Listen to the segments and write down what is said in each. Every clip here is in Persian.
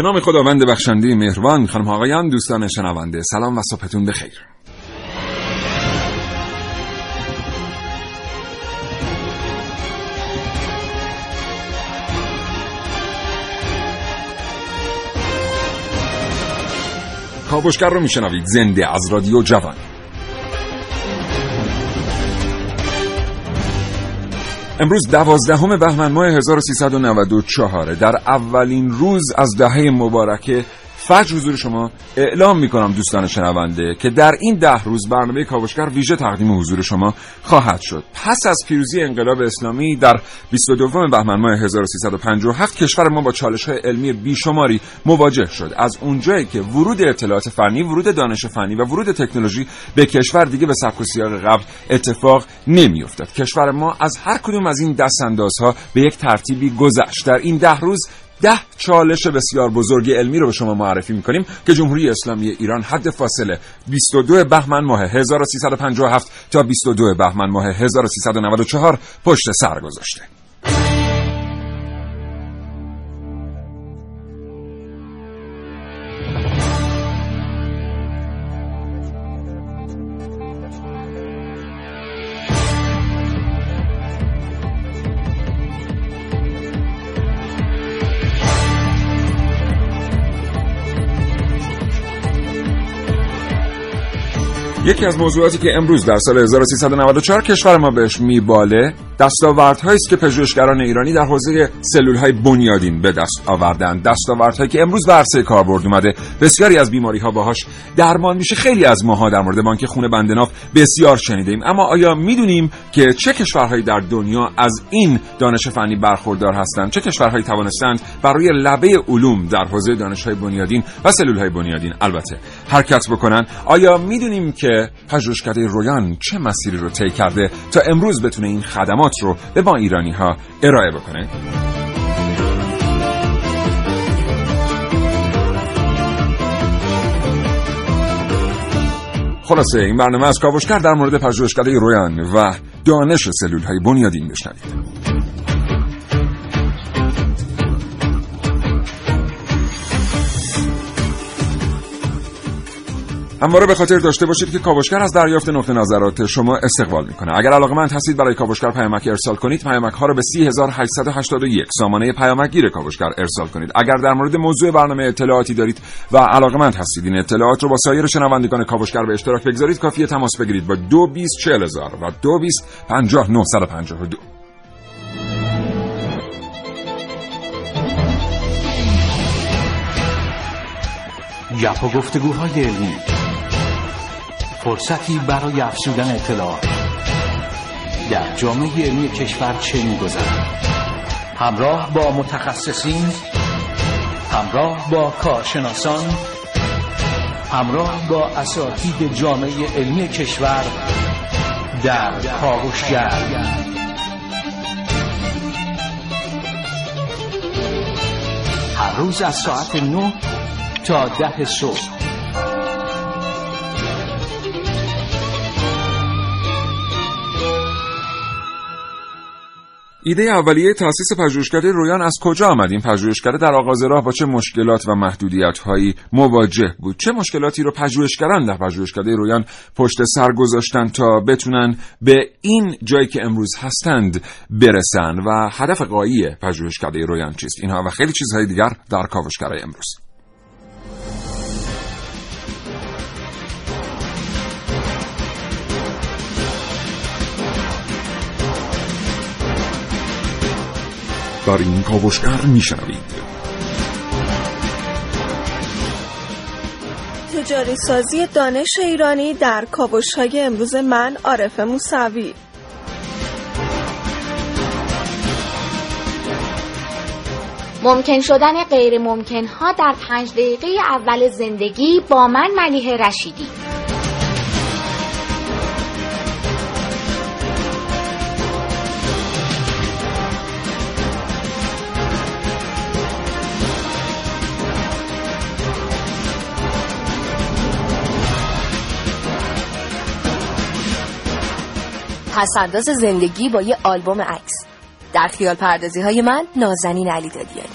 به نام خداوند بخشنده مهربان خانم آقایان دوستان شنونده سلام و صبحتون بخیر. کاوشگر رو میشنوید زنده از رادیو جوان. امروز دوازدهم بهمن ماه 1394 در اولین روز از دهه مبارکه فجر حضور شما اعلام می‌کنم دوستان شنونده که در این ده روز برنامه کاوشگر ویژه تقدیم حضور شما خواهد شد. پس از پیروزی انقلاب اسلامی در 22 بهمن ماه 1357 کشور ما با چالش های علمی بیشماری مواجه شد. از اونجایی که ورود اطلاعات فنی ورود دانش فنی و ورود تکنولوژی به کشور دیگه به سبک و سیاق قبل اتفاق نمیافتاد کشور ما از هر کدوم از این دست ها به یک ترتیبی گذشت. در این ده روز ده چالش بسیار بزرگ علمی رو به شما معرفی می‌کنیم که جمهوری اسلامی ایران حد فاصله 22 بهمن ماه 1357 تا 22 بهمن ماه 1394 پشت سر گذاشته. یکی از موضوعاتی که امروز در سال 1394 کشور ما بهش میباله دستاوردهایی است که پژوهشگران ایرانی در حوزه سلولهای بنیادین به دست آوردن دستاوردهایی که امروز به عرصه کاربرد اومده. بسیاری از بیماری ها باهاش درمان میشه. خیلی از ماها در مورد بانک خون بندناف بسیار شنیدیم اما آیا می‌دونیم که چه کشورهایی در دنیا از این دانش فنی برخوردار هستند؟ چه کشورهایی توانستند برای لبه علوم در حوزه دانشهای بنیادین و سلولهای بنیادین؟ البته حرکت بکنن. آیا می‌دونیم که پژوهشکده رویان چه مسیری رو طی کرده تا امروز بتونه این خدمات رو به ما ایرانی ها ارائه بکنه. خلاصه این برنامه از کاوشگر در مورد پژوهشکده رویان و دانش سلول های بنیادین بشنوید. همواره به خاطر داشته باشید که کاوشگر از دریافت نقطه نظرات شما استقبال می‌کنه. اگر علاقمند هستید برای کاوشگر پیامک ارسال کنید پیامک ها رو به 3881 سامانه پیامک گیر کاوشگر ارسال کنید. اگر در مورد موضوع برنامه اطلاعاتی دارید و علاقمند هستید این اطلاعات رو با سایر شنوندگان کاوشگر به اشتراک بگذارید. کافیه تماس بگیرید با 224000 و 2250952 گپ و گفتگوهای علمی. فرصتی برای افزودن اطلاعات در جامعه علمی کشور چه میگذرد؟ همراه با متخصصین همراه با کارشناسان همراه با اساتید جامعه علمی کشور در کاوشگر. هر روز از ساعت 9 تا ده صبح. ایده اولیه تأسیس پژوهشکده رویان از کجا آمد؟ این پژوهشکده در آغاز راه با چه مشکلات و محدودیت هایی مواجه بود؟ چه مشکلاتی رو پژوهشگران در پژوهشکده رویان پشت سر گذاشتن تا بتونن به این جایی که امروز هستند برسن؟ و هدف قایی پژوهشکده رویان چیست؟ اینها و خیلی چیزهای دیگر در کاوشگرای امروز. در این کاوشگر میشنوید. تجاری سازی دانش ایرانی در کاوش های امروز من عارف موسوی. ممکن شدن غیر ممکن ها در پنج دقیقه اول زندگی با من ملیه رشیدی. پسنداز زندگی با یه آلبوم عکس. در خیال پردازی های من نازنین علی دادیانی.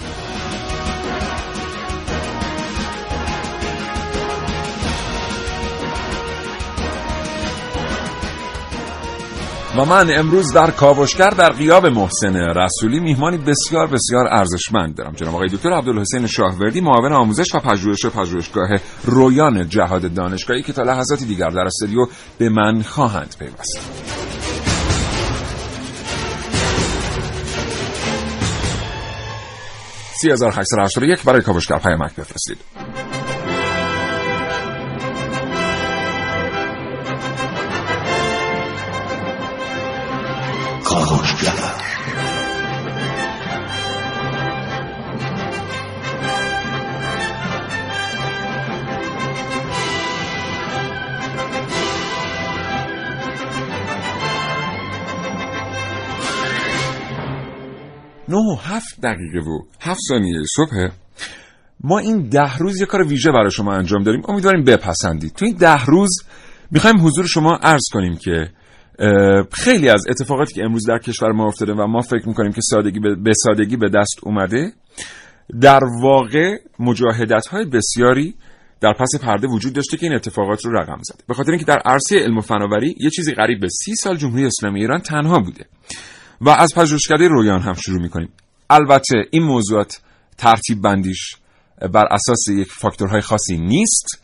و من امروز در کاوشگر در قیاب محسن رسولی میهمانی بسیار بسیار ارزشمند دارم. جناب آقای دکتر عبدالحسین شاهوردی معاون آموزش و پژوهش پژوهشگاه رویان جهاد دانشگاهی که تا لحظاتی دیگر در استودیو به من خواهند پیوست. سی برای کاوشگر پیامک بفرستید. نه و هفت دقیقه و هفت ثانیه صبح ما این ده روز یه کار ویژه برای شما انجام داریم. امیدواریم بپسندید. تو این ده روز می‌خوایم حضور شما عرض کنیم که خیلی از اتفاقاتی که امروز در کشور ما افتاده و ما فکر می‌کنیم که سادگی به سادگی به دست اومده در واقع مجاهدت های بسیاری در پس پرده وجود داشته که این اتفاقات رو رقم زده. به خاطر اینکه در عرصه علم و فناوری یه چیزی قریب به سی سال جمهوری اسلامی ایران تنها بوده. و از پژوهشکده رویان هم شروع می‌کنیم. البته این موضوعات ترتیب بندیش بر اساس یک فاکتورهای خاصی نیست.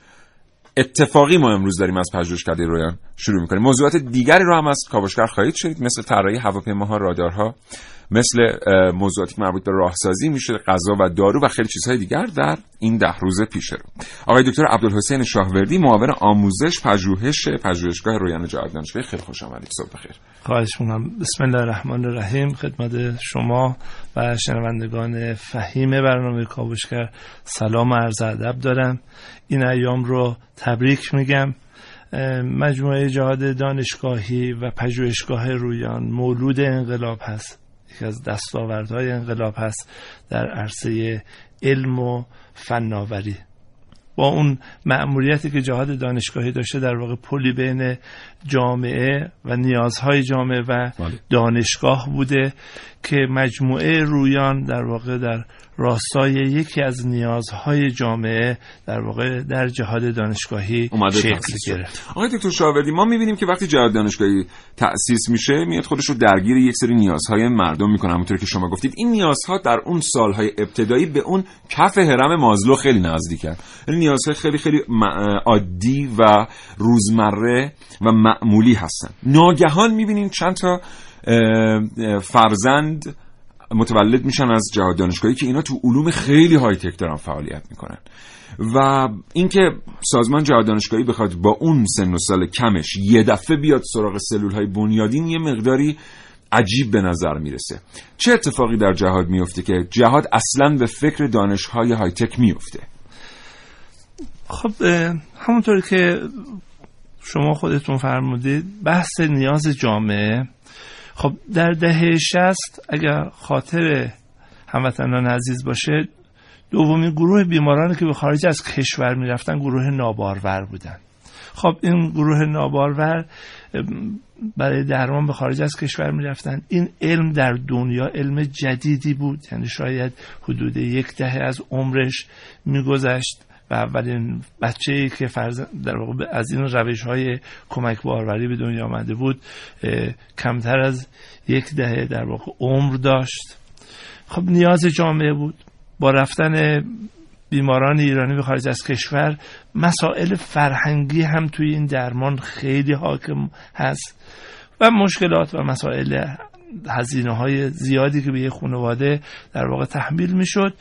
اتفاقی ما امروز داریم از پژوهشکده رویان شروع می‌کنیم. موضوعات دیگری رو هم از کاوشگر خواهید شدید مثل طراحی هواپیماها رادارها. مثل موضوعاتی مربوط به راهسازی میشه غذا و دارو و خیلی چیزهای دیگر در این ده روز پیش رو. آقای دکتر عبدالحسین شاهوردی معاون آموزش پژوهش پژوهشگاه رویان جهاد دانشگاهی. خیلی خوش آمدید. صبح بخیر. خواهش می‌کنم. بسم الله الرحمن الرحیم. خدمت شما و شنوندگان فهیم برنامه کاوشگر سلام و عرض ادب دارم. این ایام رو تبریک میگم. مجموعه جهاد دانشگاهی و پژوهشگاه رویان مولود انقلاب هست. یکی از دستاوردهای انقلاب هست در عرصه علم و فناوری. با اون مأموریتی که جهاد دانشگاهی داشته در واقع پلی بین جامعه و نیازهای جامعه و بله. دانشگاه بوده که مجموعه رویان در واقع در راستای یکی از نیازهای جامعه در واقع در جهاد دانشگاهی شکل گرفت. آقای دکتر شاوردی ما می‌بینیم که وقتی جهاد دانشگاهی تأسیس میشه میاد خودش رو درگیر یک سری نیازهای مردم می‌کنه. همونطور که شما گفتید این نیازها در اون سالهای ابتدایی به اون کف هرم مازلو خیلی نزدیکن. یعنی نیازهای خیلی خیلی عادی و روزمره و معمولی هستن. ناگهان می‌بینیم چند تا فرزند متولد میشن از جهاد دانشگاهی که اینا تو علوم خیلی های تک دارن فعالیت می‌کنن. و اینکه سازمان جهاد دانشگاهی بخواد با اون سن و سال کمش یه دفعه بیاد سراغ سلول های بنیادین یه مقداری عجیب به نظر می‌رسه. چه اتفاقی در جهاد میفته که جهاد اصلا به فکر دانشهای های تک میفته خب همونطور که شما خودتون فرمودید بحث نیاز جامعه. خب در دهه شست اگر خاطر هموطنان عزیز باشه دومین گروه بیمارانی که به خارج از کشور می‌رفتن گروه نابارور بودن. خب این گروه نابارور برای درمان به خارج از کشور می‌رفتن. این علم در دنیا علم جدیدی بود. یعنی شاید حدود یک دهه از عمرش میگذشت. و اولین بچه ای که فرز در واقع از این روش های کمک باروری به دنیا آمده بود کمتر از یک دهه در واقع عمر داشت. خب نیاز جامعه بود. با رفتن بیماران ایرانی به خارج از کشور مسائل فرهنگی هم توی این درمان خیلی حاکم هست و مشکلات و مسائل هزینه های زیادی که به یه خانواده در واقع تحمیل می‌شد.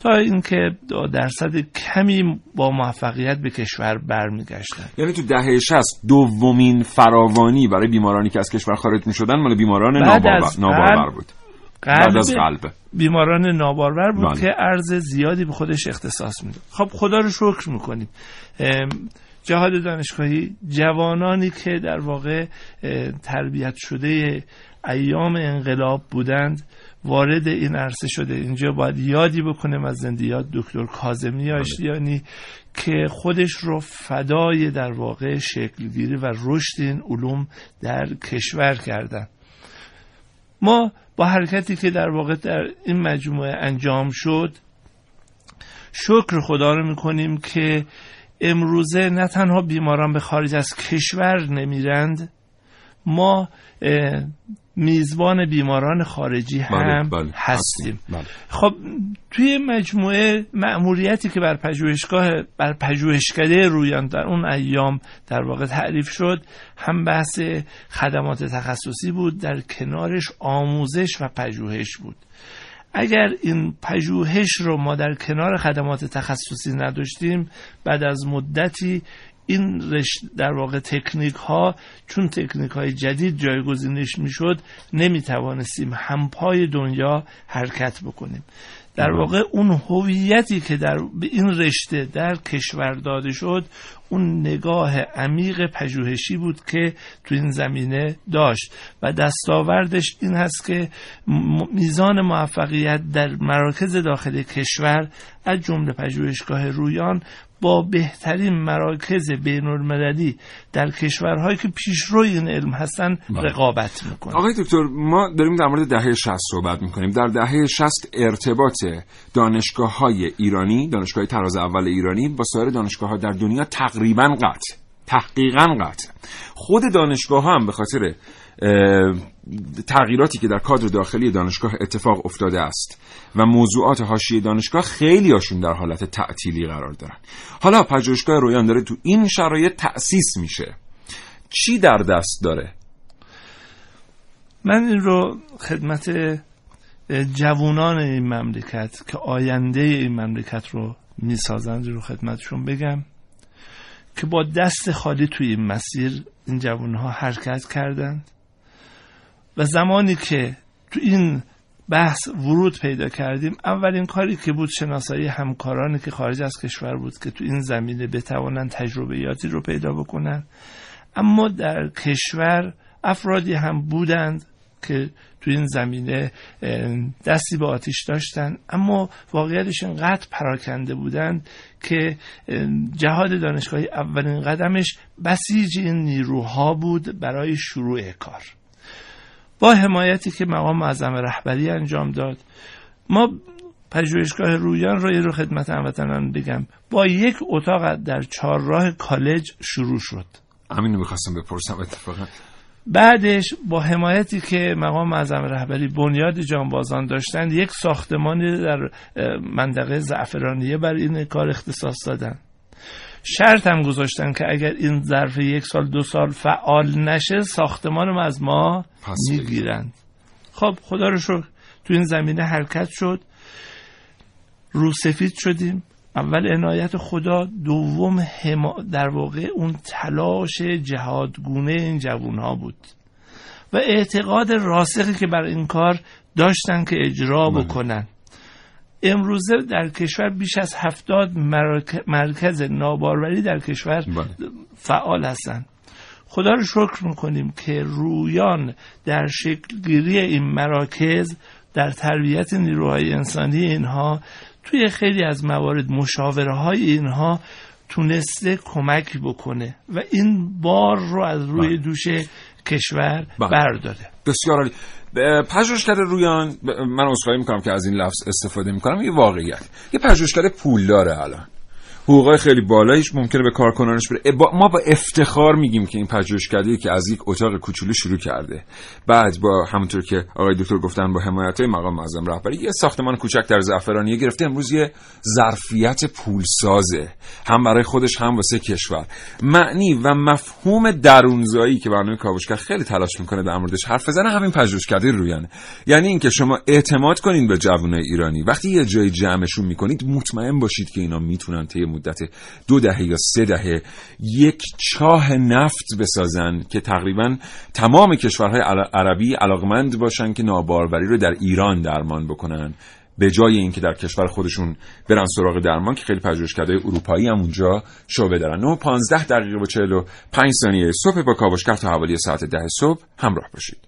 تا اینکه درصد کمی با موفقیت به کشور برمیگشتن. یعنی تو دهه 60 دومین فراوانی برای بیمارانی که از کشور خارج می شدن مال بیماران نابارور بود. بعد از قلب بیماران نابارور بود بله. که ارز زیادی به خودش اختصاص میده خب خدا رو شکر می‌کنیم. جهاد دانشگاهی جوانانی که در واقع تربیت شده ایام انقلاب بودند وارد این عرصه شده. اینجا باید یادی بکنیم از زندیات دکتر کازمی آشتیانی که خودش رو فدای در واقع شکلگیری و رشد این علوم در کشور کردن. ما با حرکتی که در واقع در این مجموعه انجام شد شکر خدا رو می‌کنیم که امروزه نه تنها بیماران به خارج از کشور نمیرند ما میزبان بیماران خارجی بله، هم بله، هستیم. بله. خب توی مجموعه مأموریتی که بر پژوهشگاه بر پژوهشکده رویان در اون ایام در واقع تعریف شد هم بحث خدمات تخصصی بود در کنارش آموزش و پژوهش بود. اگر این پژوهش رو ما در کنار خدمات تخصصی نداشتیم بعد از مدتی این در واقع تکنیک ها چون تکنیک های جدید جایگزینش می‌شد نمی توانستیم همپای دنیا حرکت بکنیم. در واقع اون هویتی که در این رشته در کشور داده شد اون نگاه عمیق پژوهشی بود که تو این زمینه داشت. و دستاوردش این هست که میزان موفقیت در مراکز داخل کشور از جمله پژوهشگاه رویان با بهترین مراکز بین المللی در کشورهایی که پیشروی این علم هستن بله. رقابت می‌کنه آقای دکتر ما داریم در مورد دهه 60 صحبت می‌کنیم. در دهه 60 ارتباط دانشگاه های ایرانی دانشگاه تراز اول ایرانی با سایر دانشگاه ها در دنیا تقریبا قطع تحقیقا قطع. خود دانشگاه ها هم به خاطر تغییراتی که در کادر داخلی دانشگاه اتفاق افتاده است و موضوعات حاشیه دانشگاه خیلی هاشون در حالت تعطیلی قرار دارن. حالا پژوهشگاه رویان داره تو این شرایط تأسیس میشه. چی در دست داره؟ من این رو خدمت جوانان این مملکت که آینده این مملکت رو می‌سازند رو خدمتشون بگم که با دست خالی توی این مسیر این جوانها حرکت کردند. و زمانی که تو این بحث ورود پیدا کردیم اولین کاری که بود شناسایی همکارانی که خارج از کشور بود که تو این زمینه بتوانند تجربیاتی رو پیدا بکنن اما در کشور افرادی هم بودند که تو این زمینه دستی به آتیش داشتن اما واقعیتش انقدر پراکنده بودند که جهاد دانشگاهی اولین قدمش بسیج این نیروها بود برای شروع کار. با حمایتی که مقام معظم رهبری انجام داد. ما پژوهشگاه رویان رو یه رو خدمت هموطنان بگم. با یک اتاق در چهارراه کالج شروع شد. همین رو می‌خواستم بپرسم اتفاقا. بعدش با حمایتی که مقام معظم رهبری بنیاد جانبازان داشتند یک ساختمانی در منطقه زعفرانیه بر این کار اختصاص دادن. شرط هم گذاشتن که اگر این ظرف یک سال دو سال فعال نشه ساختمان رو از ما می‌گیرند. خب خدا رو شکر تو این زمینه حرکت شد. رو سفید شدیم. اول عنایت خدا دوم هما در واقع اون تلاش جهادگونه این جوون ها بود. و اعتقاد راسخی که بر این کار داشتن که اجرا بله. بکنن. امروزه در کشور بیش از هفتاد مرک- مرکز ناباروری در کشور بله. فعال هستند خدا رو شکر می‌کنیم که رویان در شکلگیری این مراکز در تربیت نیروهای انسانی اینها توی خیلی از موارد مشاوره های اینها تونسته کمک بکنه و این بار رو از روی بله. دوش کشور بله. برداره بسیار عالی پژوهشگر رویان من عذرخواهی می‌کنم که از این لفظ استفاده می‌کنم یه واقعیت. یه پژوهشگر پول داره الان. حقوقای خیلی بالایش ممکنه به کارکنانش بره. ما با افتخار میگیم که این پژوهشکده که از یک اتاق کوچولو شروع کرده. بعد با همونطور که آقای دکتر گفتن با حمایت مقام معظم رهبری یه ساختمان کوچک در زعفرانیه گرفته. امروز یه ظرفیت پول سازه هم برای خودش هم واسه کشور. معنی و مفهوم درونزایی که برنامه کاوشگر خیلی تلاش می‌کنه در موردش حرف بزنه همین پژوهشکده رویانه. یعنی اینکه شما اعتماد کنین به جوانای ایرانی. وقتی یه جای جمعشون می‌کنید مطمئن باشید که اینا می‌تونن طی مدت دو دهه یا سه دهه یک چاه نفت بسازن که تقریبا تمام کشورهای عربی علاقمند باشن که ناباروری رو در ایران درمان بکنن. به جای اینکه در کشور خودشون برن سراغ درمان که خیلی پژوهشکدهای اروپایی هم اونجا شعبه دارن. 9 15 دقیقه و 45 ثانیه صبح با کاوشگر تا حوالی ساعت 10 صبح همراه باشید.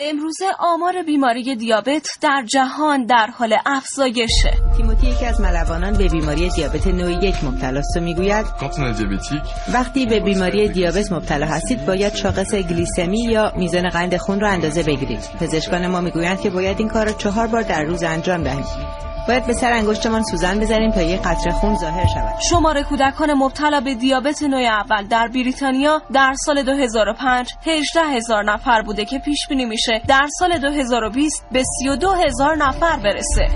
امروزه آمار بیماری دیابت در جهان در حال افزایشه تیموتی یکی از ملوانان به بیماری دیابت نوع یک مبتلا است. و می‌گوید؟ وقتی به بیماری دیابت مبتلا هستید باید شاخص گلیسمی یا میزان قند خون را اندازه بگیرید. پزشکان ما می‌گویند که باید این کار را چهار بار در روز انجام دهیم. باید به سر انگشتمان سوزن بزنیم تا یک قطره خون ظاهر شود. شمار کودکان مبتلا به دیابت نوع اول در بریتانیا در سال 2005 18 هزار نفر بوده که پیش بینی میشه. در سال 2020 به 32 هزار نفر برسه.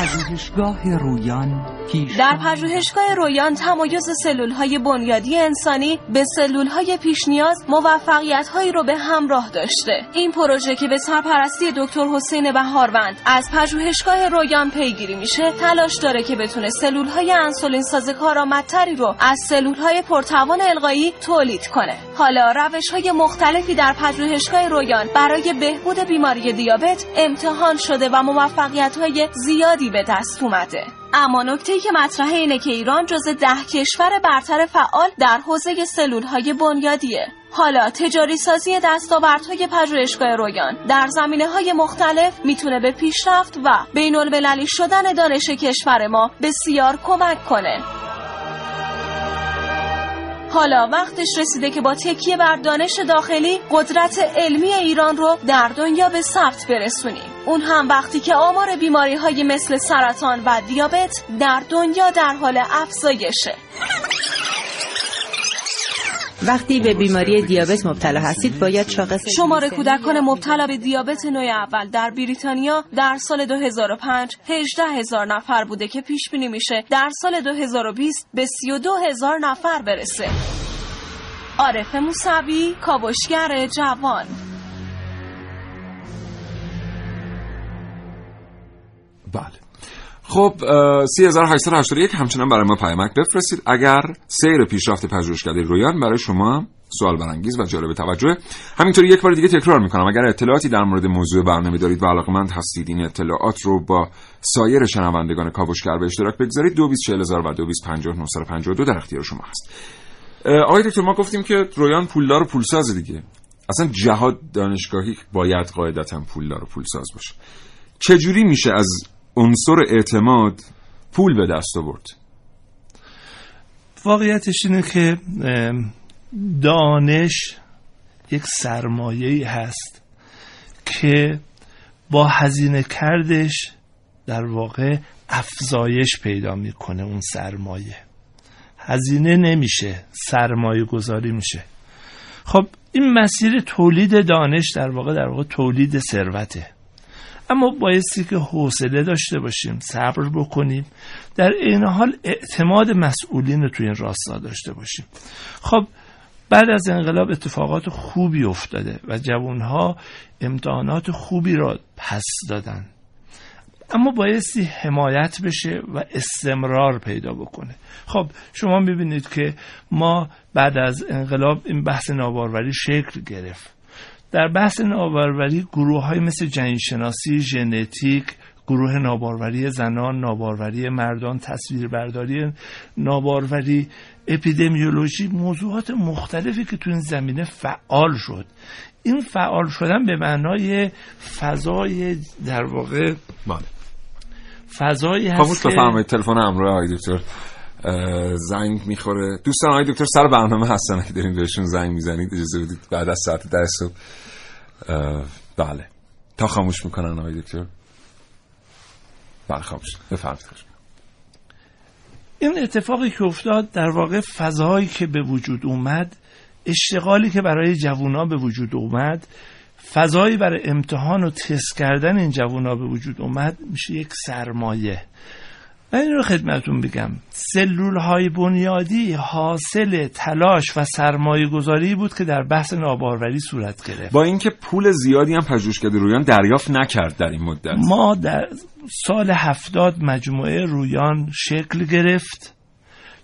پژوهشگاه رویان پیش در پژوهشگاه رویان تمایز سلول های بنیادی انسانی به سلول های پیش نیاز موفقیت هایی رو به همراه داشته. این پروژه که به سرپرستی دکتر حسین بهاروند از پژوهشگاه رویان پیگیری میشه تلاش داره که بتونه سلول های انسولین ساز کارآمدتری رو از سلول های پرتوان القایی تولید کنه. حالا روش های مختلفی در پژوهشگاه رویان برای بهبود بیماری دیابت امتحان شده و موفقیت های زیادی به دست اومده. اما نکته که مطرحه اینه که ایران جز ده کشور برتر فعال در حوزه سلول های بنیادیه. حالا تجاری سازی دستاوردهای پژوهشگاه رویان در زمینه های مختلف می‌تونه به پیشرفت و بین المللی شدن دانش کشور ما بسیار کمک کنه. حالا وقتش رسیده که با تکیه بر دانش داخلی قدرت علمی ایران رو در دنیا به ثبت برسونیم. اون هم وقتی که آمار بیماری های مثل سرطان و دیابت در دنیا در حال افزایشه. وقتی به بیماری دیابت مبتلا هستید باید شاخص شمار کودکان مبتلا به دیابت نوع اول در بریتانیا در سال 2005 18 هزار نفر بوده که پیش بینی میشه. در سال 2020 به 32 هزار نفر برسه. عارف موسوی کاوشگر جوان. خب اه، 3881 همچنان برای ما پیامک بفرستید. اگر سیر پیشرفت پژوهشکده رویان برای شما سوال برانگیز و جالب توجه. همینطوری یک بار دیگه تکرار می‌کنم. اگر اطلاعاتی در مورد موضوع برنامه دارید و علاقمند هستید این اطلاعات رو با سایر شنوندگان کاوشگر به اشتراک بگذارید. 224000 و 225952 در اختیار شما هست. آقای دکتر ما گفتیم که رویان پولدار و پولساز دیگه. اصلا جهاد دانشگاهی باید قاعدتا پولدار و پولساز باشه. چجوری میشه از عنصر اعتماد پول به دست آورد. واقعیتش اینه که دانش یک سرمایه هست که با هزینه کردش در واقع افزایش پیدا می‌کنه اون سرمایه. هزینه نمیشه سرمایه گذاری میشه. خب این مسیر تولید دانش در واقع در واقع تولید ثروته. اما بایستی که حوصله داشته باشیم صبر بکنیم. در این حال اعتماد مسئولین رو توی این راستا داشته باشیم. خب بعد از انقلاب اتفاقات خوبی افتاده و جوانها امتحانات خوبی را پس دادن. اما بایستی حمایت بشه و استمرار پیدا بکنه. خب شما می‌بینید که ما بعد از انقلاب این بحث ناباروری شکل گرفت. در بحث ناباروری گروه های مثل جنینشناسی ژنتیک گروه ناباروری زنان ناباروری مردان تصویربرداری ناباروری اپیدمیولوژی موضوعات مختلفی که تو این زمینه فعال شد. این فعال شدن به معنای فضای در واقع بله. فضایی هست خاموش که تلفن همراه آقای دکتر. زنگ می‌خوره. دوستان آقای دکتر سر برنامه هستن. که داریم بهشون زنگ می‌زنید اجازه بدید بعد از ساعت ده صبح. بله. تا خاموش می‌کنن آقای دکتر. بله خاموش. بفرمایید این اتفاقی که افتاد در واقع فضایی که به وجود اومد اشتغالی که برای جوونا به وجود اومد فضایی برای امتحان و تست کردن این جوونا به وجود اومد میشه یک سرمایه. من این رو خدمتون بگم سلول های بنیادی حاصل تلاش و سرمایه گذاری بود که در بحث ناباروری صورت گرفت. با اینکه پول زیادی هم پژوهشکده رویان دریافت نکرد در این مدت. ما در سال هفتاد مجموعه رویان شکل گرفت.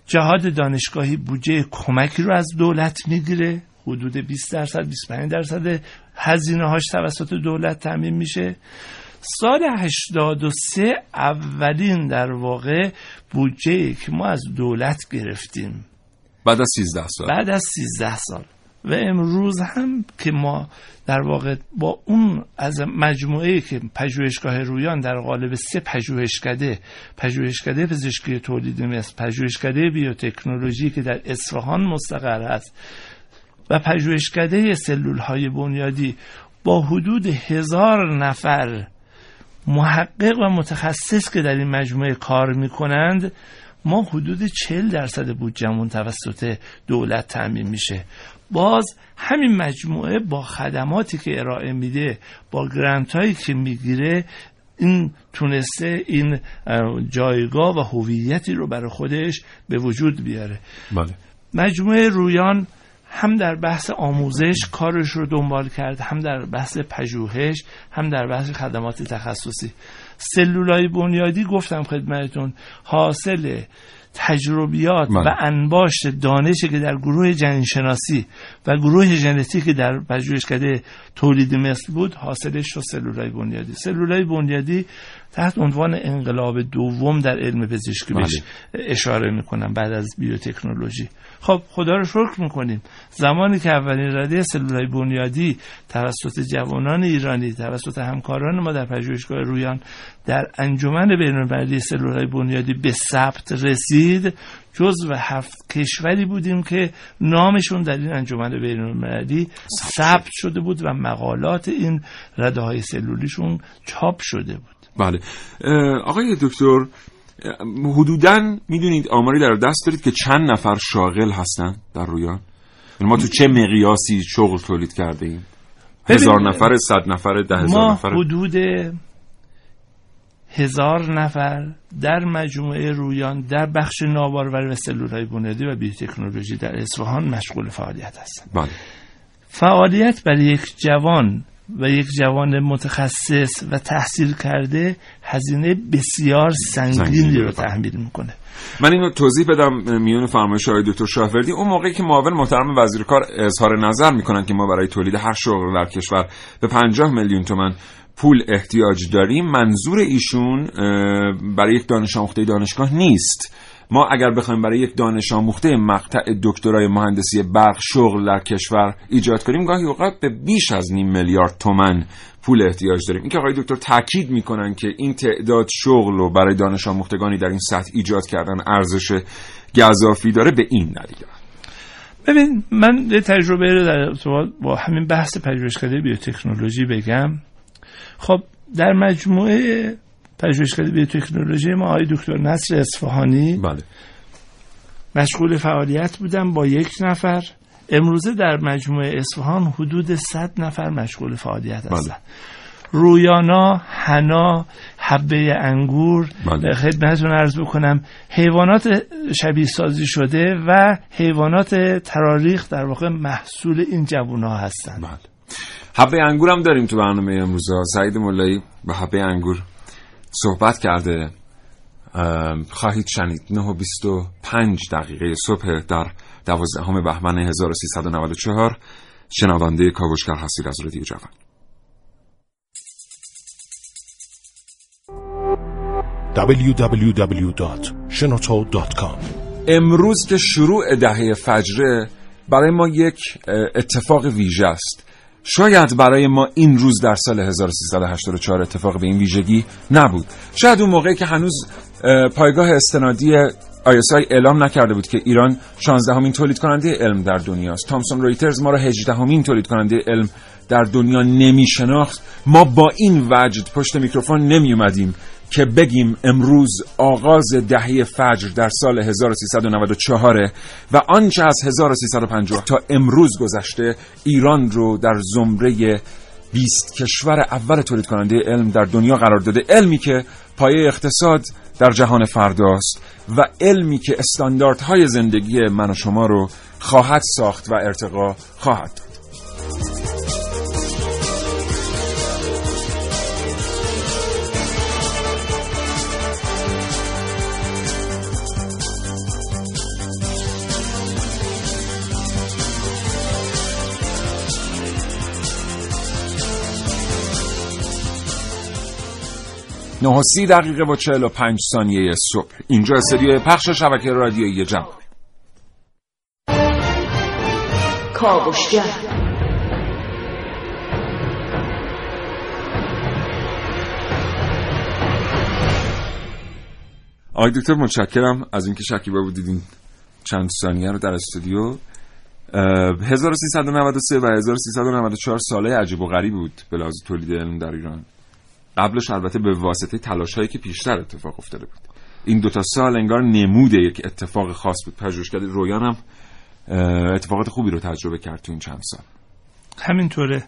جهاد دانشگاهی بودجه کمکی رو از دولت می‌گیره. حدود 20 درصد 25 درصد هزینه هاش توسط دولت تامین میشه. سال 83 اولین در واقع بودجه که ما از دولت گرفتیم. بعد از 13 سال. بعد از 13 سال. و امروز هم که ما در واقع با اون از مجموعه که پژوهشگاه رویان در قالب سه پژوهشکده پژوهشکده پزشکی تولیدی مثل پژوهشکده بیوتکنولوژی که در اصفهان مستقر است و پژوهشکده سلول های بنیادی با حدود هزار نفر محقق و متخصص که در این مجموعه کار می‌کنند ما حدود 40 درصد بودجمون توسط دولت تعمین میشه باز همین مجموعه با خدماتی که ارائه میده با گرانت هایی که می‌گیره این تونسته این جایگاه و هویتی رو برای خودش به وجود بیاره بله. مجموعه رویان هم در بحث آموزش کارش رو دنبال کرد هم در بحث پژوهش هم در بحث خدمات تخصصی سلولای بنیادی گفتم خدمتتون حاصل تجربیات و بله. انباشت دانشی که در گروه جنینشناسی و گروه ژنتیک در پژوهشکده تولید مثل بود حاصلش شد سلولای بنیادی سلولای بنیادی تحت عنوان انقلاب دوم در علم پزشکی بهش بله. اشاره می‌کنم بعد از بیوتکنولوژی. خب خدا رو شکر می‌کنیم. زمانی که اولین رده سلولای بنیادی توسط جوانان ایرانی توسط همکاران ما در پژوهشگاه رویان در انجمن بین‌المللی سلولای بنیادی به ثبت رسید جز و هفت کشوری بودیم که نامشون در این انجمن بین‌المللی ثبت شده بود و مقالات این رده های سلولیشون چاپ شده بود. بله. آقای دکتر حدودا می‌دونید آماری در دست دارید که چند نفر شاغل هستن در رویان؟ یعنی ما تو چه مقیاسی شغل تولید کرده ایم؟ هزار نفر صد نفر ده هزار نفر؟ ما حدود هزار نفر در مجموعه رویان در بخش نابارور و سلولهای بنیادی و بیوتکنولوژی در اصفهان مشغول فعالیت هستند. بله. فعالیت برای یک جوان و یک جوان متخصص و تحصیل کرده هزینه بسیار سنگینی رو تحمیل می‌کنه. من اینو توضیح بدم میون فرمایش های دکتر شاهوردی. اون موقعی که معاون محترم وزیر کار اظهار نظر می‌کنن که ما برای تولید هر شغل در کشور به 50 میلیون تومن پول احتیاج داریم منظور ایشون برای یک دانش آموخته دانشگاه نیست. ما اگر بخوایم برای یک دانش آموخته مقطع دکترای مهندسی برق شغل در کشور ایجاد کنیم گاهی اوقات به بیش از نیم میلیارد تومن پول احتیاج داریم. این که آقای دکتر تاکید می‌کنن که این تعداد شغل رو برای دانش آموختگانی در این سطح ایجاد کردن ارزش گذافی داره به این دلیل ببین من یه تجربه رو در با همین بحث پژوهشکده بیوتکنولوژی بگم. خب در مجموعه پژوهشکده بیوتکنولوژی ما آقای دکتر نصر اصفهانی بله. مشغول فعالیت بودم با یک نفر امروزه در مجموعه اصفهان حدود 100 نفر مشغول فعالیت هستند بله. رویانا، حنا، حبه انگور بله. خدمتتون عرض بکنم حیوانات شبیه سازی شده و حیوانات تراریخ در واقع محصول این جوونا هستند بله. حبه انگور هم داریم تو برنامه امروز سعید مولایی به حبه انگور صحبت کرده خواهید شنید. 9 و 25 دقیقه صبح در 12 بهمن 1394 شنونده کاوشگر هستید از رادیو جوان. www.shenoto.com امروز که شروع دهه فجره برای ما یک اتفاق ویژه است. شاید برای ما این روز در سال 1384 اتفاق به این ویژگی نبود. شاید اون موقعی که هنوز پایگاه استنادی ISI اعلام نکرده بود که ایران 16 همین تولید کننده علم در دنیاست تامسون رویترز ما را 18 همین تولید کننده علم در دنیا نمی شناخت ما با این وجد پشت میکروفون نمی اومدیم که بگیم امروز آغاز دهه فجر در سال 1394 و آنچه از 1350 تا امروز گذشته ایران رو در زمره 20 کشور اول تولید کننده علم در دنیا قرار داده. علمی که پایه اقتصاد در جهان فرداست و علمی که استانداردهای زندگی من و شما رو خواهد ساخت و ارتقا خواهد داد نه سی دقیقه و چهل و پنج ثانیه صبح. اینجا استدیو پخش شبکه رادیویی جمع کاوشگر. آقای دکتر متشکرم از اینکه شکیبا بودید این چند ثانیه رو در استودیو. 1393 و 1394 ساله عجیب و غریب بود به لحاظ تولید علم در ایران. قبلش البته به واسطه تلاش هایی که پیشتر اتفاق افتاده بود. این دوتا سال انگار نمود یک اتفاق خاص بود. پژوهشگر رویان هم اتفاقات خوبی رو تجربه کرد تو این چند سال. همینطوره.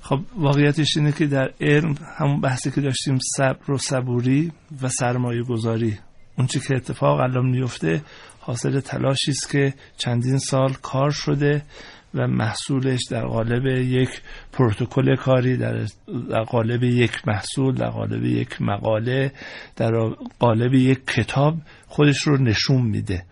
خب واقعیتش اینه که در علم همون بحثی که داشتیم صبر و صبوری و سرمایه گذاری اون چی که اتفاق الان میفته حاصل تلاشی است که چندین سال کار شده و محصولش در قالب یک پروتکل کاری در, قالب یک محصول در قالب یک مقاله در قالب یک کتاب خودش رو نشون میده.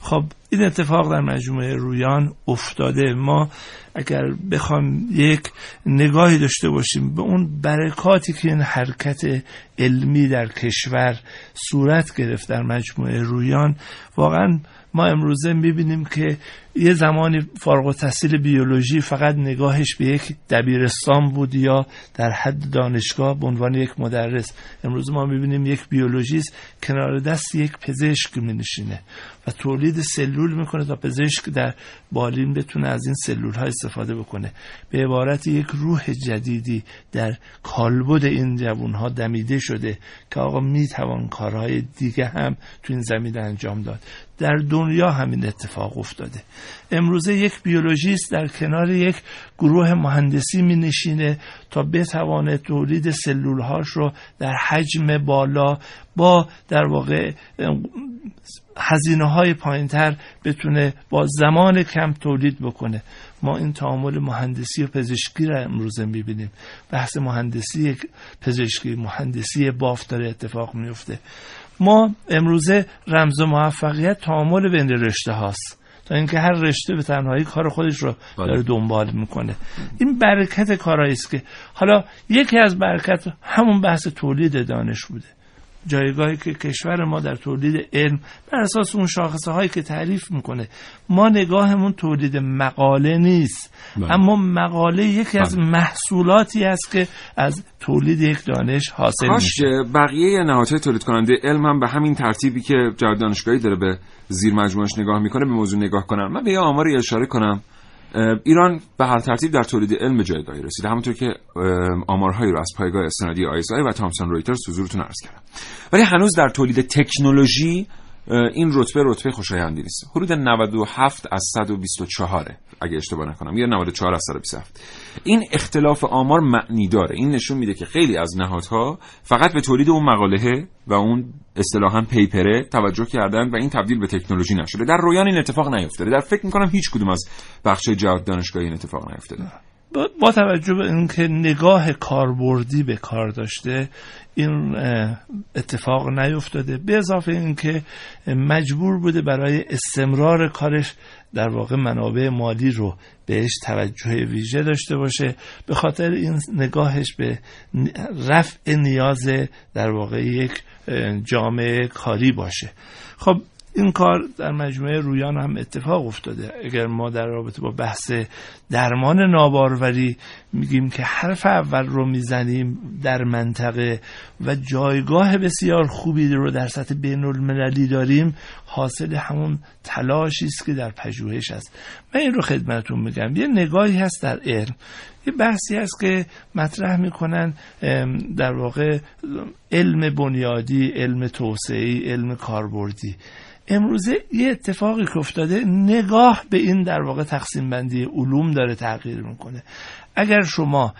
خب این اتفاق در مجموعه رویان افتاده. ما اگر بخوام یک نگاهی داشته باشیم به اون برکاتی که این حرکت علمی در کشور صورت گرفت در مجموعه رویان واقعا ما امروزه می‌بینیم که یه زمانی فارغ تحصیل بیولوژی فقط نگاهش به یک دبیرستان بود یا در حد دانشگاه به عنوان یک مدرس. امروز ما می‌بینیم یک بیولوژیست کنار دست یک پزشک مینشینه و تولید سلول می‌کنه تا پزشک در بالین بتونه از این سلول ها استفاده بکنه. به عبارت یک روح جدیدی در کالبد این جوون ها دمیده شده که آقا می‌توان کارهای دیگه هم تو این زمین انجام داد. در دنیا همین اتفاق افتاده. امروزه یک بیولوژیست در کنار یک گروه مهندسی می نشینه تا بتوانه تولید سلولهاش رو در حجم بالا با در واقع هزینه های پایین تر بتونه با زمان کم تولید بکنه. ما این تعامل مهندسی و پزشکی را امروزه می‌بینیم. بحث مهندسی پزشکی مهندسی بافت داره اتفاق میفته ما امروزه رمز موفقیت تعامل بین رشته هاست. تا اینکه هر رشته به تنهایی کار خودش رو داره بله. دنبال می‌کنه. این برکت کارهایی است که حالا یکی از برکت همون بحث تولید دانش بوده. جایگاهی که کشور ما در تولید علم بر اساس اون شاخصه هایی که تعریف می‌کنه ما نگاهمون تولید مقاله نیست بله. اما مقاله یکی از بله. محصولاتی است که از تولید یک دانش حاصل میشه بقیه نهادهای تولید کننده علم هم به همین ترتیبی که جواد دانشگاهی داره به زیر مجموعش نگاه می‌کنه به موضوع نگاه کنم من به یه آماری اشاره کنم ایران به هر ترتیب در تولید علم جایگاهی رسیده همونطور که آمارهایی رو از پایگاه استنادی آیزای و تامسون رویترز حضورتون عرض کردم. ولی هنوز در تولید تکنولوژی این رتبه رتبه خوشایندی نیست. حدود 97 از 124 اگه اشتباه نکنم. یا 94 از 127 این اختلاف آمار معنی داره. این نشون میده که خیلی از نهادها فقط به تولید اون مقاله و اون اصطلاحا پیپره توجه کردن و این تبدیل به تکنولوژی نشده. در رویان این اتفاق نیفتاده. در فکر می‌کنم هیچ کدوم از بخش جهاد دانشگاهی این اتفاق نیفتاده. با توجه به اینکه نگاه کاربردی به کار داشته این اتفاق نیفتاده. به اضافه اینکه مجبور بوده برای استمرار کارش در واقع منابع مالی رو بهش توجه ویژه داشته باشه. به خاطر این نگاهش به رفع نیاز در واقع یک جامعه کاری باشه. خب این کار در مجموعه رویان هم اتفاق افتاده. اگر ما در رابطه با بحث درمان ناباروری میگیم که حرف اول رو می‌زنیم در منطقه و جایگاه بسیار خوبی رو در سطح بین المللی داریم حاصل همون تلاشی است که در پژوهش است. من این رو خدمتون میگم. یه نگاهی هست در علم. یه بحثی هست که مطرح می‌کنن در واقع علم بنیادی علم توسعی علم کاربردی. امروزه یه اتفاقی که افتاده نگاه به این در واقع تقسیم بندی علوم داره تغییر می‌کنه. اگر شما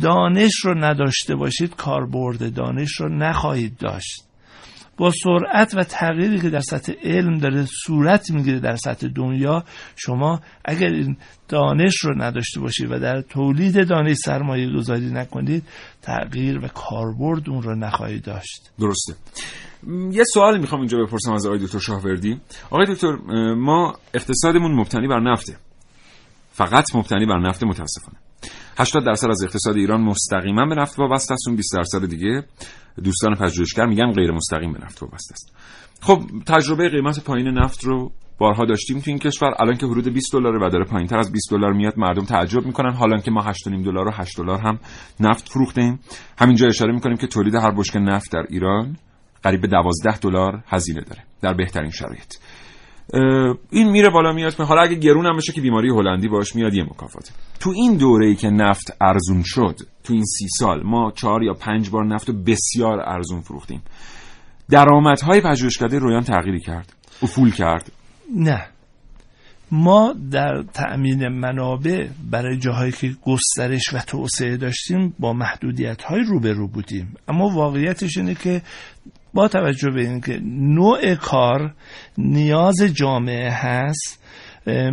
دانش رو نداشته باشید کاربرد دانش رو نخواهید داشت. با سرعت و تغییری که در سطح علم داره صورت می‌گیره در سطح دنیا شما اگر این دانش رو نداشته باشید و در تولید دانش سرمایه گذاری نکنید تغییر و کاربرد اون رو نخواهید داشت. درسته. یه سوال می‌خوام اینجا بپرسم از آقای دکتر شاهوردی. آقای دکتر ما اقتصادمون مبتنی بر نفته. فقط مبتنی بر نفت متاسفانه. 80 درصد از اقتصاد ایران مستقیما به نفت وابسته است. اون 20 درصد دیگه دوستان پژوهشگر میگن غیر مستقیم به نفت وابسته است. خب تجربه قیمت پایین نفت رو بارها داشتیم تو این کشور. الان که حدود 20 دلار و داره پایینتر از 20 دلار میاد مردم تعجب می‌کنن. حالا که ما 8.5 دلار و 8 دلار هم نفت فروختیم. همینجا اشاره می‌کنیم که تولید هر بشکه نفت در ایران قریب 12 دلار هزینه داره در بهترین شرایط. این میره بالا میاد حالا اگه گرون هم بشه که بیماری هلندی باش میاد یه مکافاته تو این دوره ای که نفت ارزون شد تو این سی سال ما چهار یا پنج بار نفت بسیار ارزون فروختیم. درآمدهای پژوهشکده رویان تغییری کرد؟ افول کرد؟ نه. ما در تأمین منابع برای جاهایی که گسترش و توسعه داشتیم با محدودیت های روبرو بودیم. اما واقعیتش اینه که با توجه به اینکه نوع کار نیاز جامعه هست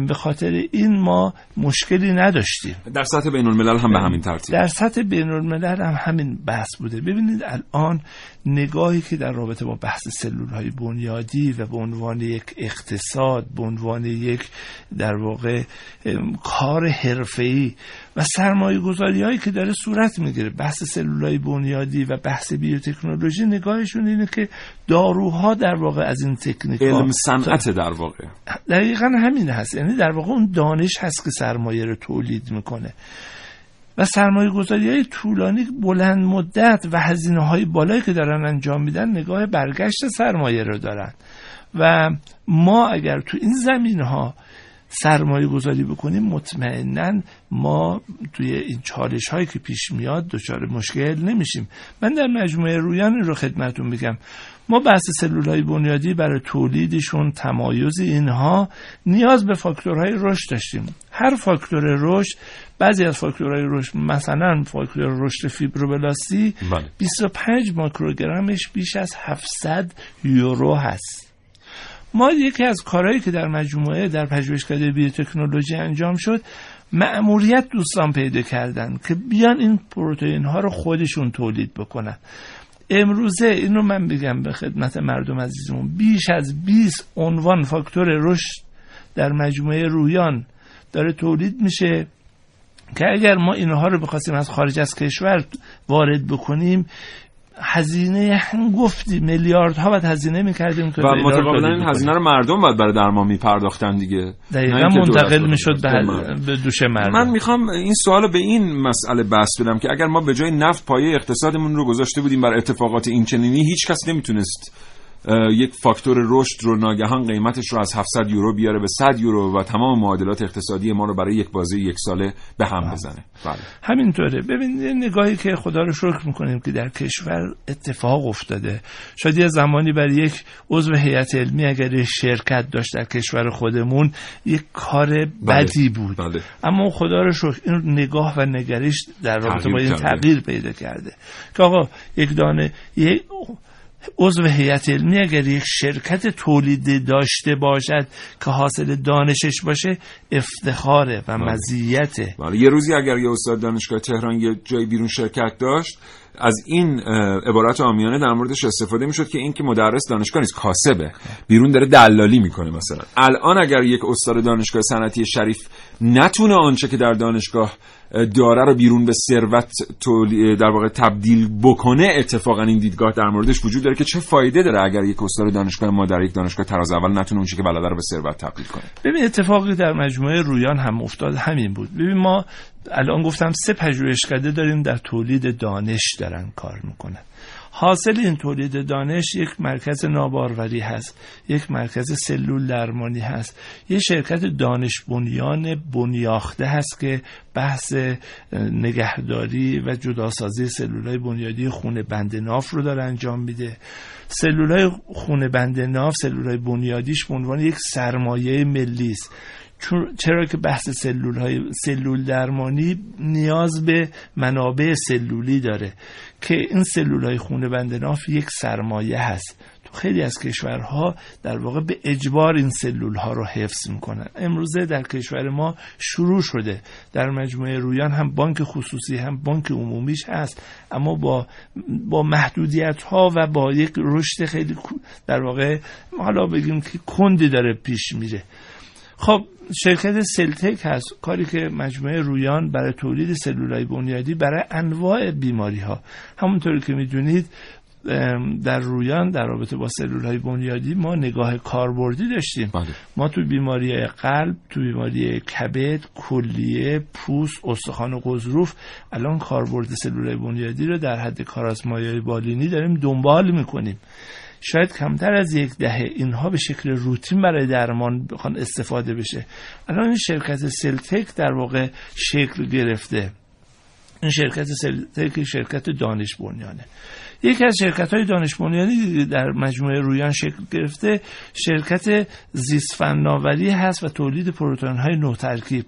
به خاطر این ما مشکلی نداشتیم. در سطح بین الملل هم به همین ترتیب. در سطح بین الملل هم همین بحث بوده. ببینید الان نگاهی که در رابطه با بحث سلول های بنیادی و به عنوان یک اقتصاد به عنوان یک در واقع کار حرفه‌ای و سرمایه گذاری هایی که داره صورت می‌گیره. بحث سلول های بنیادی و بحث بیوتکنولوژی نگاهشون اینه که داروها در واقع از این تکنیک علم صنعت در واقع. دقیقا همین هست. یعنی در واقع اون دانش هست که سرمایه رو تولید می‌کنه. و سرمایه گذاری های طولانی بلند مدت و هزینه های بالایی که دارن انجام میدن نگاه برگشت سرمایه رو دارن. و ما اگر تو این زمین ها سرمایه گذاری بکنیم مطمئنا ما توی این چالش هایی که پیش میاد دچار مشکل نمیشیم. من در مجموعه رویان رو خدمتون بگم ما بحث سلول های بنیادی برای تولیدشون تمایز اینها نیاز به فاکتورهای رشد داشتیم. هر فاکتور رشد بعضی از فاکتورهای رشد مثلا فاکتور رشد فیبروبلاستی بله. 25 ماکروگرمش بیش از 700 یورو هست. ما یکی از کارهایی که در مجموعه در پژوهشکده بیوتکنولوژی انجام شد مأموریت دوستان پیدا کردن که بیان این پروتئین ها رو خودشون تولید بکنن. امروزه اینو من بگم به خدمت مردم عزیزمون بیش از 20 عنوان فاکتور رشد در مجموعه رویان داره تولید میشه که اگر ما اینها رو بخواستیم از خارج از کشور وارد بکنیم هزینه گفتی میلیاردها باید هزینه می‌کردیم که و متقابلا این هزینه رو مردم باید برای درمان میپرداختن دیگه. دقیقا منتقل می‌شد به, به دوش مردم. من می‌خوام این سوال به این مسئله بحث بدم که اگر ما به جای نفت پایه اقتصادمون رو گذاشته بودیم بر اتفاقات این چنینی هیچ کس نمی‌تونست یک فاکتور رشد رو ناگهان قیمتش رو از 700 یورو بیاره به 100 یورو و تمام معادلات اقتصادی ما رو برای یک بازی یک ساله به هم بزنه. بله. همینطوره. ببینید نگاهی که خدا رو شکر می‌کنیم که در کشور اتفاق افتاده. شاید یه زمانی برای یک عضو هیئت علمی اگر شرکت داشت در کشور خودمون یک کار بله. بدی بود. بله. اما خدا رو شکر این نگاه و نگریش در رابطه با این تغییر پیدا کرده. که آقا یک دانه یک عضو هیئت علمی اگر یک شرکت تولید داشته باشد که حاصل دانشش باشه افتخاره و بله. مزیته بله. یه روزی اگر یه استاد دانشگاه تهران یه جای بیرون شرکت داشت از این عبارت آمیانه در موردش استفاده می‌شد که این که مدرس دانشگاه نیست کاسبه بیرون داره دلالی می‌کنه مثلا الان اگر یک استاد دانشگاه صنعتی شریف نتونه آنچه که در دانشگاه داره رو بیرون به ثروت در واقع تبدیل بکنه اتفاقا این دیدگاه در موردش وجود داره که چه فایده داره اگر یک استاد دانشگاه ما در یک دانشگاه تراز اول نتونه اون که بلده رو به ثروت تبدیل کنه؟ ببین اتفاقی در مجموعه رویان هم افتاد همین بود. ببین ما الان گفتم سه پژوهشکده داریم در تولید دانش دارن کار می‌کنن. حاصل این تولید دانش یک مرکز ناباروری هست یک مرکز سلول درمانی هست. یک شرکت دانش بنیان بنیاخته هست که بحث نگهداری و جداسازی سلول های بنیادی خون بند ناف رو داره انجام میده. سلول های خون بند ناف سلول های بنیادیش به عنوان یک سرمایه ملی است چرا که بحث سلول های سلول درمانی نیاز به منابع سلولی داره که این سلول های خون بند ناف یک سرمایه هست. تو خیلی از کشورها در واقع به اجبار این سلول ها رو حفظ می‌کنن. امروزه در کشور ما شروع شده. در مجموعه رویان هم بانک خصوصی هم بانک عمومیش هست. اما با با محدودیت ها و با یک رشد خیلی در واقع حالا بگیم که کندی داره پیش میره. خب شرکت سلتک هست. کاری که مجموعه رویان برای تولید سلولای بنیادی برای انواع بیماری ها همونطوری که می‌دونید در رویان در رابطه با سلول های بنیادی ما نگاه کاربردی داشتیم. بله. ما تو بیماری قلب تو بیماری کبد کلیه پوست استخوان و قضروف الان کاربرد سلول های بنیادی رو در حد کارازمایی بالینی داریم دنبال می‌کنیم. شاید کمتر از یک دهه اینها به شکل روتین برای درمان بخوان استفاده بشه. الان این شرکت سلتک در واقع شکل گرفته. این شرکت سلتک شرکت دانش بنیانه. یکی از شرکت های دانش بنیانی در مجموعه رویان شکل گرفته؟ شرکت زیست فناوری هست و تولید پروتئین های نو ترکیب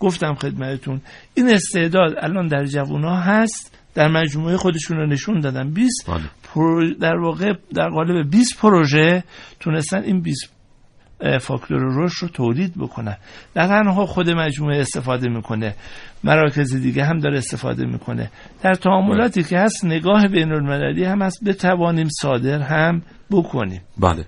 گفتم خدمتتون این استعداد الان در جوونا هست. در مجموعه خودشون رو نشون دادن 20 بله. در واقع در قالب 20 پروژه تونستن این 20 فاکتور رشد رو تولید بکنن در تنها خود مجموعه استفاده می‌کنه مراکز دیگه هم داره استفاده می‌کنه. در تعاملاتی که هست نگاه بین المللی هم هست. بتوانیم صادر هم بکنیم. بله.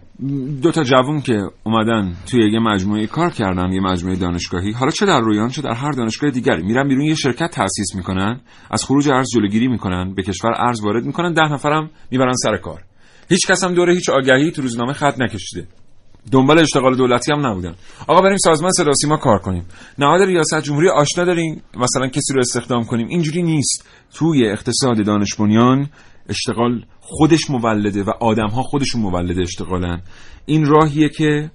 دو تا جوون که اومدن توی یه مجموعه کار کردن یه مجموعه دانشگاهی حالا چه در رویان چه در هر دانشگاه دیگری. میرن بیرون یه شرکت تأسیس می‌کنن از خروج ارز جلوگیری می‌کنن به کشور ارز وارد می‌کنن ده نفرم می‌برن سر کار. هیچ کس هم دوره هیچ آگهی تو روزنامه خط نکشیده. دنبال اشتغال دولتی هم نبودن. آقا بریم سازمان صدا سیما کار کنیم. نهاد ریاست جمهوری آشنا داریم مثلا کسی رو استخدام کنیم؟ اینجوری نیست. توی اقتصاد دانش بنیان اشتغال خودش مولده و آدم ها خودشون مولد اشتغالن. این راهیه که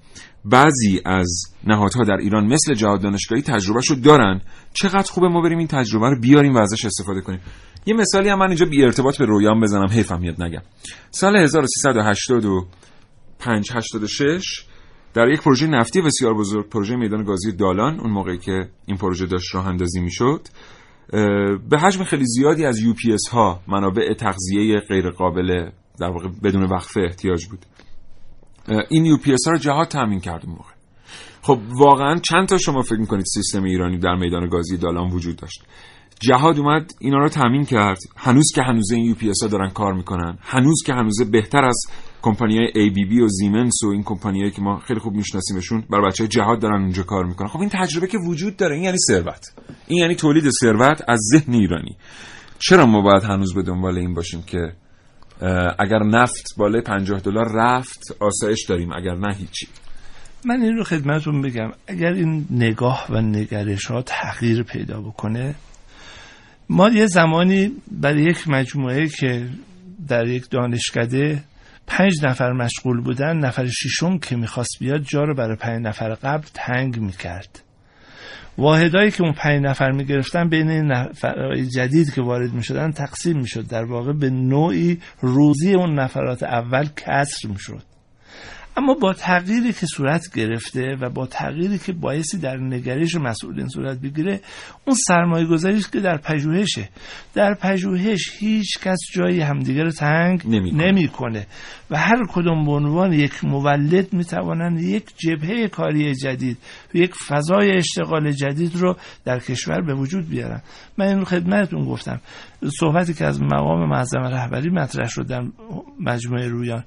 بعضی از نهادها در ایران مثل جهاد دانشگاهی تجربهشو دارن. چقدر خوبه ما بریم این تجربه رو بیاریم و ازش استفاده کنیم. یه مثالی هم من اینجا بی ارتباط به رویان بزنم. حیفم میاد نگم. سال 1385 86 در یک پروژه نفتی بسیار بزرگ پروژه میدان گازی دالان اون موقعی که این پروژه داشت راه اندازی می‌شد. به حجم خیلی زیادی از یو پی ها منابع تغذیه غیر قابل در واقع بدون وقفه احتیاج بود. این یو پی ها رو جهاد تامین کرد موقع. خب واقعا چند تا شما فکر می‌کنید سیستم ایرانی در میدان گازی دالان وجود داشت؟ جهاد اومد اینا رو تامین کرد. هنوز که هنوزه این یو پی ها دارن کار می‌کنن. هنوز که هنوزه بهتر از کمپانی های ای بی بی و زیمنس و این کمپانیایی که ما خیلی خوب میشناسیمشون برای بچه جهاد دارن اونجا کار می‌کنن. خب این تجربه که وجود داره این یعنی ثروت. این یعنی تولید ثروت از ذهن ایرانی. چرا ما باید هنوز به دنبال این باشیم که اگر نفت بالای 50 دلار رفت آسایش داریم اگر نه هیچی؟ من این رو خدمتتون بگم. اگر این نگاه و نگرش ها تغییر پیدا بکنه ما یه زمانی برای یک مجموعه که در یک دانشکده پنج نفر مشغول بودن نفر ششم که می‌خواست بیاد جا رو برای پنج نفر قبل تنگ می‌کرد. واحدایی که اون پنج نفر می‌گرفتن بین نفرهای جدید که وارد می‌شدن تقسیم می‌شد. در واقع به نوعی روزی اون نفرات اول کسر می‌شد. اما با تغییری که صورت گرفته و با تغییری که باعثی در نگرش مسئولین صورت بگیره اون سرمایه گذاریش که در پژوهشه. در پژوهش هیچ کس جایی همدیگه رو تنگ نمی‌کنه. نمی و هر کدوم به عنوان یک مولد می‌توانند یک جبهه کاری جدید یک فضای اشتغال جدید رو در کشور به وجود بیارن. من این خدمتتون گفتم. صحبتی که از مقام معظم رهبری مطرح شد در مجموعه رویان.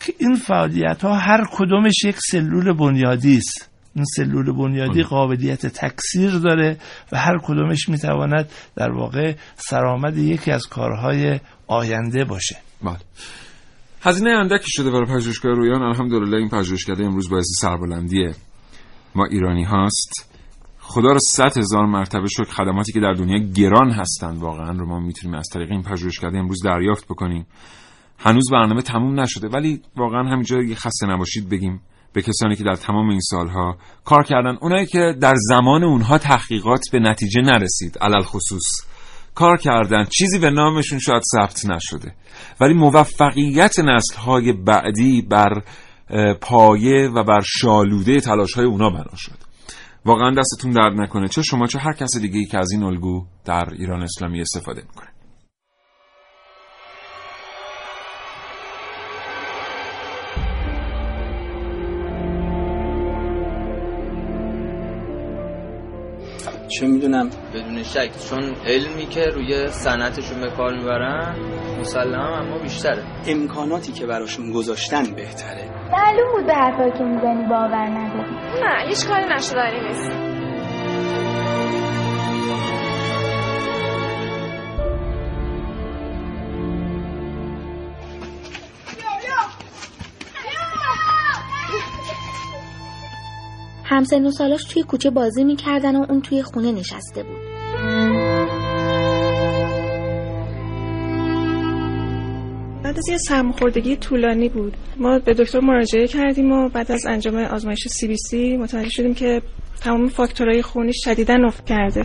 که این فعالیت ها هر کدومش یک سلول بنیادی است. این سلول بنیادی قابلیت تکثیر داره و هر کدومش می‌تواند در واقع سرآمد یکی از کارهای آینده باشه. بله. هزینه اندکی شده برای پژوهشگاه رویان. الحمدلله این پژوهشکده امروز باعث سربلندی ما ایرانی هاست. خدا رو صد هزار مرتبه شکر خدماتی که در دنیا گران هستند. واقعا رو ما می‌تونیم از طریق این پژوهشکده امروز دریافت بکنیم. هنوز برنامه تموم نشده ولی واقعا همینجا یه خسته نباشید بگیم به کسانی که در تمام این سالها کار کردن اونایی که در زمان اونها تحقیقات به نتیجه نرسید علل خصوص. کار کردن چیزی به نامشون شاید ثبت نشده. ولی موفقیت نسلهای بعدی بر پایه و بر شالوده تلاش های اونا بنا شد. واقعا دستتون درد نکنه. چه شما چه هر کس دیگه ای که از این الگو در ایران اسلامی استفاده می‌کنه. چه می‌دونم؟ بدون شک. چون علمی که روی صنعتشون به کار می‌برن مسلم اما بیشتره. امکاناتی که براشون گذاشتن بهتره. معلوم بود به حرفایی که می‌زنی باور نداری. نه هیچ کاری نشدنی نیست همسن و سالاش توی کوچه بازی می‌کردن و اون توی خونه نشسته بود. بعد از یه سرماخوردگی طولانی بود. ما به دکتر مراجعه کردیم و بعد از انجام آزمایش سی بی سی متوجه شدیم که تمام فاکتورهای خونی شدیدا افت کرده.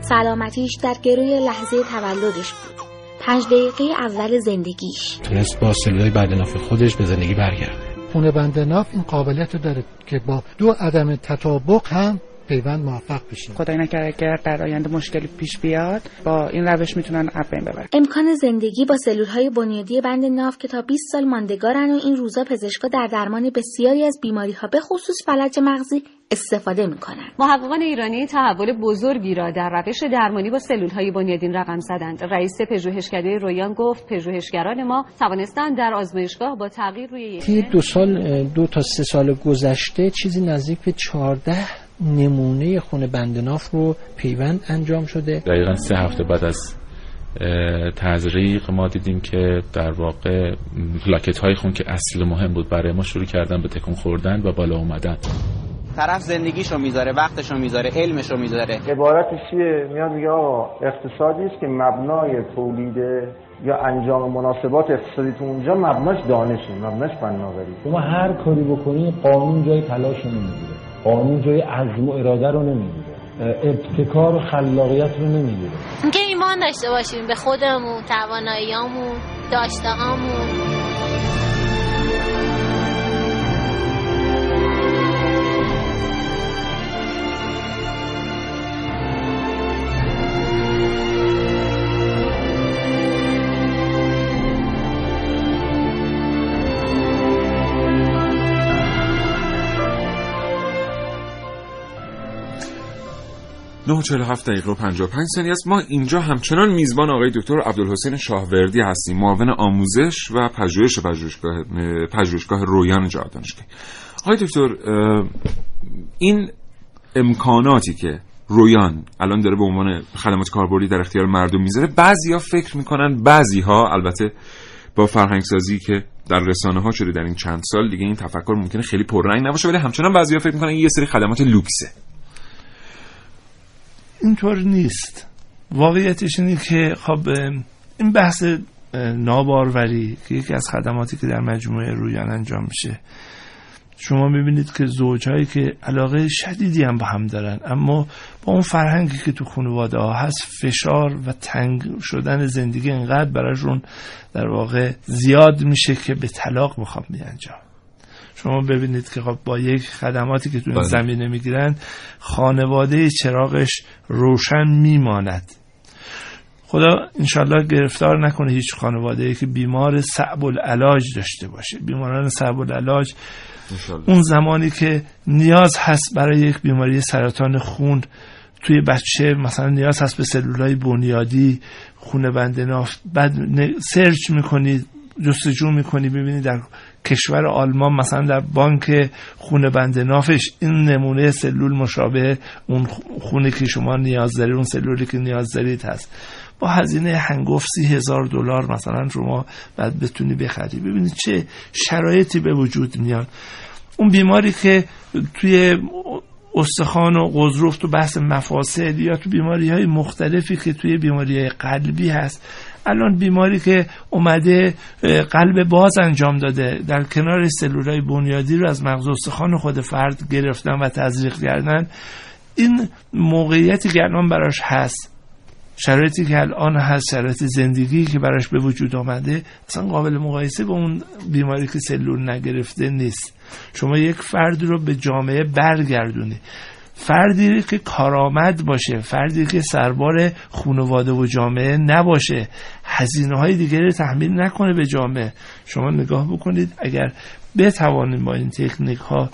سلامتیش در گروی لحظه تولدش بود. پنج دقیقه اول زندگیش. تونست با سلولای بدناف خودش به زندگی برگرده. خونه بندناف این قابلیت رو داره که با دو عدم تطابق هم پیوند موفق بشیم خدای نکرده اگر در آینده مشکلی پیش بیاد با این روش می‌تونن از بین ببرن. امکان زندگی با سلول های بنیادی بند ناف که تا 20 سال ماندگارن و این روزا پزشکا در درمان بسیاری از بیماری ها به خصوص فلج مغزی استفاده می‌کنن. محققان ایرانی تحول بزرگی را در روش درمانی با سلول های بنیادین رقم زدند. رئیس پژوهشکده رویان گفت پژوهشگران ما توانستند در آزمایشگاه با تغییر روی یک دو سال دو تا سه سال گذشته چیزی نزدیک به 14 نمونه خون بندناف رو پیوند انجام شده. دقیقا سه هفته بعد از تزریق ما دیدیم که در واقع پلاکت های خون که اصل مهم بود برای ما شروع کردن به تکون خوردن و بالا اومدن. طرف زندگیشو می‌ذاره وقتشو می‌ذاره علمشو می‌ذاره. عبارتش چیه؟ میاد میگه آقا اقتصادی است که مبنای تولید یا انجام مناسبات اقتصادی تو اونجا مبناش دانشه مبناش فناوری. شما هر کاری بکنی قانون جای تلاش نمی‌گیره. قانون جای عزم و اراده رو نمی‌گیره. ابتکار و خلاقیت رو نمی‌گیره. اینکه ایمان داشته باشیم به خودمون تواناییامون داشتههامون. 947 دقیقه و 55 ثانیه است. ما اینجا همچنان میزبان آقای دکتر عبدالحسین شاهوردی هستیم. معاون آموزش و پژوهش پژوهشگاه رویان جهان دانشگاهی آقای دکتر این امکاناتی که رویان الان داره به عنوان خدمات کاربردی در اختیار مردم می‌ذاره بعضیا فکر می‌کنن بعضیها البته با فرهنگ سازی که در رسانه ها شده در این چند سال دیگه این تفکر ممکنه خیلی پررنگ نباشه ولی همچنان بعضیا فکر می‌کنن یه سری خدمات لوکسه. اینطور نیست. واقعیتش اینه که خب این بحث ناباروری که یکی از خدماتی که در مجموعه رویان انجام میشه. شما می‌بینید که زوجهایی که علاقه شدیدی هم با هم دارن اما با اون فرهنگی که تو خانواده ها هست فشار و تنگ شدن زندگی انقدر براشون در واقع زیاد میشه که به طلاق می‌خوام انجام شما ببینید که خب با یک خدماتی که تو این زمینه می‌گیرن خانواده چراغش روشن میماند. خدا انشالله گرفتار نکنه هیچ خانواده ای که بیمار صعب العلاج داشته باشه. بیماران صعب العلاج اون زمانی که نیاز هست برای یک بیماری سرطان خون توی بچه مثلا نیاز هست به سلولای بنیادی خونه بندناف بعد سرچ می‌کنید جستجو می‌کنی ببینی در کشور آلمان مثلا در بانک خونه بند نافش این نمونه سلول مشابه اون خونه که شما نیاز دارید اون سلولی که نیاز دارید هست. با هزینه هنگفت سی هزار دلار مثلا شما بعد بتونی بخری. ببینید چه شرایطی به وجود میاد. اون بیماری که توی استخوان و قضروف تو بحث مفاصل یا تو بیماری های مختلفی که توی بیماری های قلبی هست الان بیماری که اومده قلب باز انجام داده در کنار سلولای بنیادی رو از مغز استخوان خود فرد گرفتن و تزریق کردن. این موقعیتی که الان براش هست شرایطی که الان هست شرایط زندگی که براش به وجود آمده اصلا قابل مقایسه با اون بیماری که سلول نگرفته نیست. شما یک فرد رو به جامعه برگردونی. فردی که کارآمد باشه فردی که سربار خانواده و جامعه نباشه هزینه های دیگری تحمیل نکنه به جامعه. شما نگاه بکنید اگر بتوانید با این تکنیک ها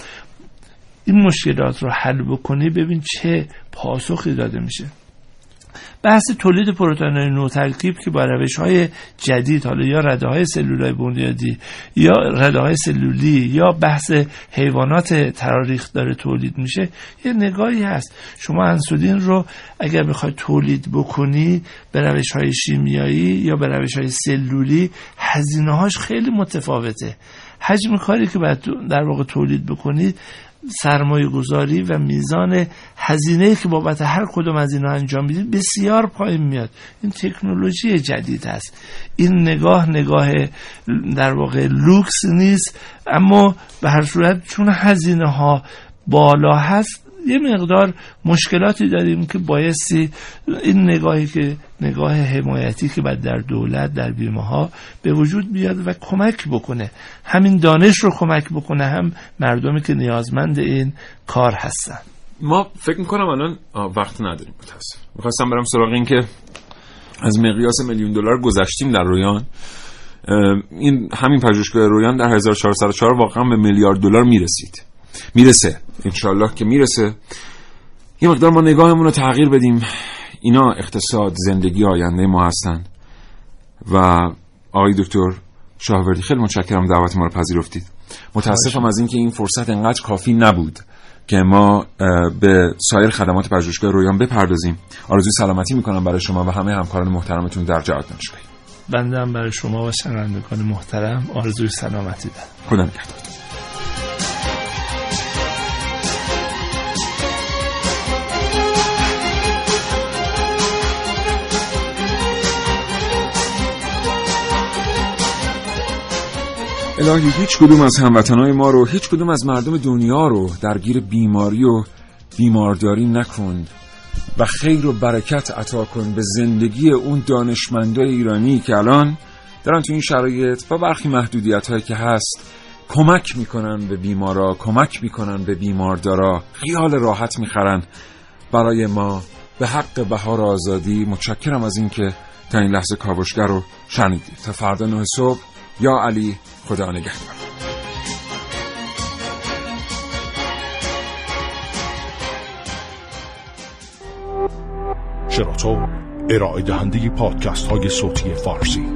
این مشکلات رو حل بکنی ببین چه پاسخی داده میشه. بحث تولید پروتئین های نوترکیب که با روش های جدید حالا یا رده های سلول بنیادی یا رده های سلولی یا بحث حیوانات تراریخ داره تولید میشه یه نگاهی هست. شما انسولین رو اگر بخوای تولید بکنی به روش های شیمیایی یا به روش های سلولی هزینه هاش خیلی متفاوته. حجم کاری که باید در واقع تولید بکنید سرمایه گذاری و میزان هزینه که بابت هر کدوم از اینا انجام می‌دید بسیار پایین میاد. این تکنولوژی جدید است. این نگاه نگاه در واقع لوکس نیست اما به هر صورت چون هزینه ها بالا هست یه مقدار مشکلاتی داریم که بایستی این نگاهی که نگاه حمایتی که بعد در دولت در بیمه ها به وجود بیاد و کمک بکنه. همین دانش رو کمک بکنه. هم مردمی که نیازمند این کار هستن. ما فکر می‌کنم الان وقت نداریم متاسف. می‌خواستم برم سراغ این که از مقیاس میلیون دلار گذشتیم در رویان. این همین پژوهشگاه رویان در 1404 واقعا به میلیارد دلار می‌رسید. می‌رسه. انشالله که می‌رسه. یه مقدار ما نگاهمون رو تغییر بدیم. اینا اقتصاد زندگی آینده ما هستن. و آقای دکتر شاهوردی خیلی متشکرم دعوت ما رو پذیرفتید. متاسفم از اینکه این فرصت انقدر کافی نبود که ما به سایر خدمات پژوهشگاه رویان بپردازیم. آرزوی سلامتی می‌کنم برای شما و همه همکاران محترمتون در جهات دانشگاهی. بنده هم برای شما و شنوندگان محترم. آرزوی سلامتی دارم. خدا نگهدار. الهی هیچ کدوم از هموطنهای ما رو هیچ کدوم از مردم دنیا رو درگیر بیماری و بیمارداری نکن و خیر و برکت عطا کن به زندگی اون دانشمندای ایرانی که الان دارن تو این شرایط با برخی محدودیت هایی که هست کمک می‌کنن به بیمارا کمک می‌کنن به بیماردارا خیال راحت می‌خرن. برای ما به حق بهار آزادی متشکرم از اینکه تا این لحظه کاوشگر رو شنیدید. تا فردا نه صبح یا علی خدا نگهدار. شراطو ارائه دهنده پادکست های صوتی فارسی.